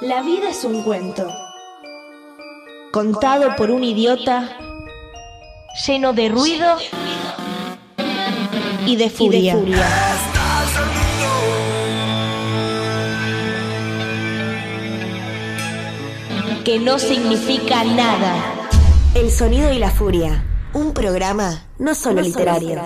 La vida es un cuento, contado por un idiota, lleno de ruido y de furia. Que no significa nada. El sonido y la furia. Un programa no solo literario.